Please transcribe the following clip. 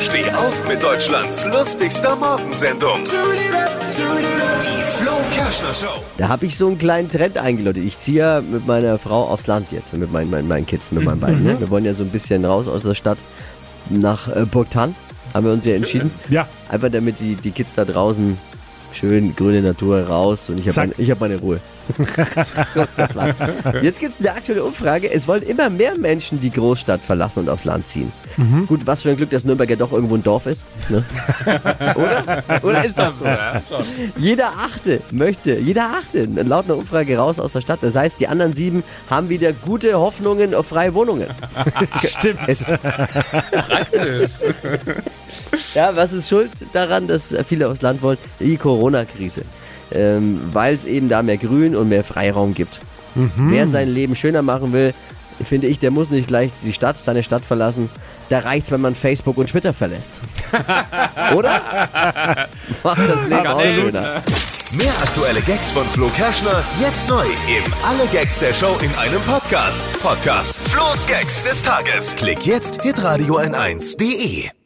Steh auf mit Deutschlands lustigster Morgensendung. Die Flo Kerschner Show. Da habe ich so einen kleinen Trend eingeläutet. Ich ziehe ja mit meiner Frau aufs Land jetzt, mit meinen, meinen, meinen Kids, mit meinen beiden. Ne? Wir wollen ja so ein bisschen raus aus der Stadt nach äh, Burgtan, haben wir uns ja entschieden. Ja, Einfach damit die, die Kids da draußen schön grüne Natur raus und ich habe ich hab meine Ruhe. so ist der Plan. Jetzt gibt es eine aktuelle Umfrage. Es wollen immer mehr Menschen die Großstadt verlassen und aufs Land ziehen. Gut, was für ein Glück, dass Nürnberg ja doch irgendwo ein Dorf ist. Ne? Oder? Oder ist das so? Jeder Achte möchte, jeder Achte, laut einer Umfrage raus aus der Stadt. Das heißt, die anderen sieben haben wieder gute Hoffnungen auf freie Wohnungen. stimmt. Es, ja, was ist schuld daran, dass viele aufs Land wollen? Die Corona-Krise. Ähm, Weil es eben da mehr Grün und mehr Freiraum gibt. Wer sein Leben schöner machen will, finde ich, der muss nicht gleich die Stadt, seine Stadt verlassen. Da reicht's, wenn man Facebook und Twitter verlässt. Oder? Macht das Leben auch schöner. Mehr aktuelle Gags von Flo Kerschner jetzt neu im Alle Gags der Show in einem Podcast. Podcast Flo's Gags des Tages. Klick jetzt hitradio n1.de.